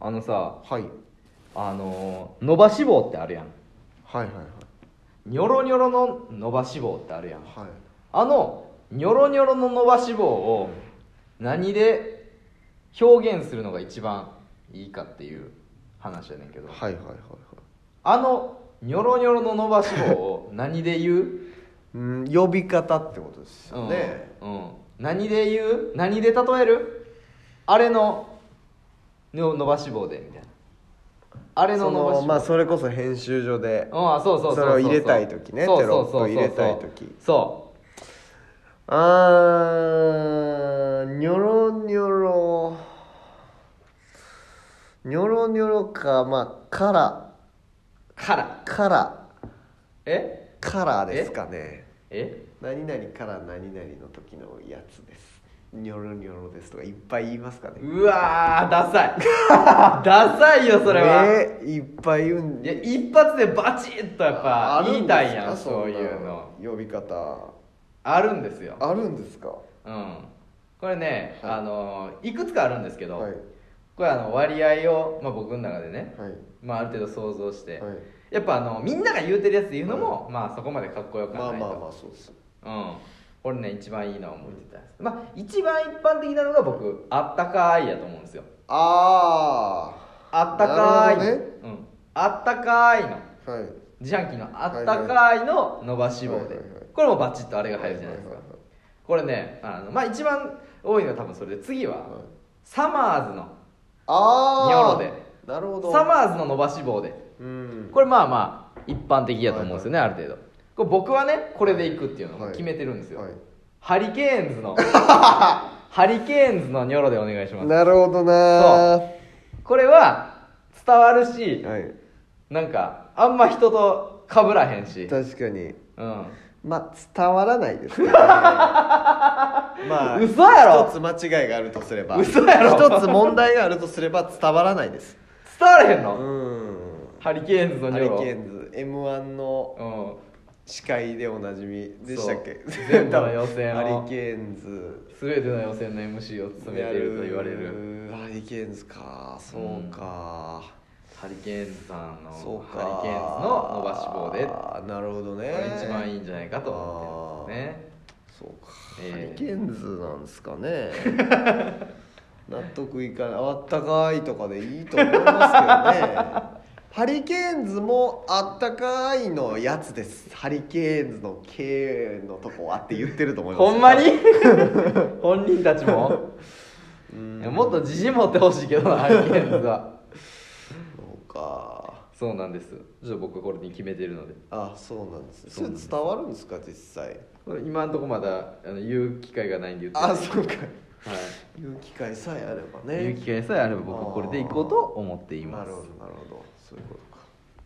あのさはい。あのー伸ばし棒ってあるやん。はいはいニョロニョロの伸ばし棒ってあるやん。はいはい。あのニョロニョロの伸ばし棒を何で表現するのが一番いいかっていう話やねんけど。はいはいはいはい。あのニョロニョロの伸ばし棒を 何で言う？うん呼び方ってことですよね、うん、うん。何で言う？何で例える？あれのの伸ばし棒でみたいな。あれのそ伸ばし棒。のまあそれこそ編集所でうんあそうそうそうそう。それを入れたい時ねそうテロップそう。そうそう入れたい時。そあーニョロニョロ。ニョロニョロかまあカラうからカラえ？カラーですかね。え？何々から何々の時のやつですニョロニョロですとかいっぱい言いますかね。うわーダサい。ダサいよそれは、ねいっぱい言うんいや一発でバチッとやっぱ言いたいやんそそういうの。呼び方。あるんですよ。あるんですか？うん。これね、はい。あのいくつかあるんですけど、はい。これあの割合を、まあ、僕の中でね、はい。まあ、ある程度想像して、はい。やっぱあのみんなが言うてるやつ言うのも、まあそこまでかっこよくないと、まあまあそうです。うんこれね一番いいのは思ってたんです。まあ一番一般的なのが僕あったかいやと思うんですよ。ああったかい。ね。うん、あったかいの。あはい。自販機のあったかいの伸ばし棒で、はいはいはいこれもバチッとあれが入るじゃないですか、はいはいはいこれねあのまあ一番多いのは多分それで次は、はい。サマーズのああニョロで。なるほど。サマーズの伸ばし棒で。うん。これまあまあ一般的やと思うんですよね、ある程度これ僕はねこれでいくっていうのを決めてるんですよ、はい。ハリケーンズの ハリケーンズのニョロでお願いします。なるほどなはこれは伝わるしい。なんかあんま人と被らへんし。確かに。うん。まあ伝わらないですけどね。まあ嘘やろ。一つ間違いがあるとすれば。嘘やろ。一つ問題があるとすれば伝わらないです。伝わらへんうの、ん。ハリケーンズのハリニョロ。ケーンズ m 1のうん司会でおなじみでしたっけ？全部の予選 ハをリケーンズ。全ての予選の MC を務めていると言われる。ハリケーンズか。そうか、ハリケーンズさんのそうか。ハリケーンズの伸ばし棒で。なるほどね。れ一番いいんじゃないかと思ってるんですね。そうか、ええハリケーンズなんですかね。納得いかない。あったかいとかでいいと思いますけどねハリケーンズもあったかいのやつです。ハリケーンズの K のとこはって言ってると思います。ほんまに？本人たちも？もっと自信持ってほしいけどなハリケーンズは。そうか。そうなんです。ちょっと僕これに決めてるので。あそうなんですね。それそうなんです。伝わるんですか実際？今のところまだあの言う機会がないんで言ってあそうかはい。言う機会さえあれば言うね機会さえあれば僕はこれでいこうと思っています。なるほどなるほど。そういうことか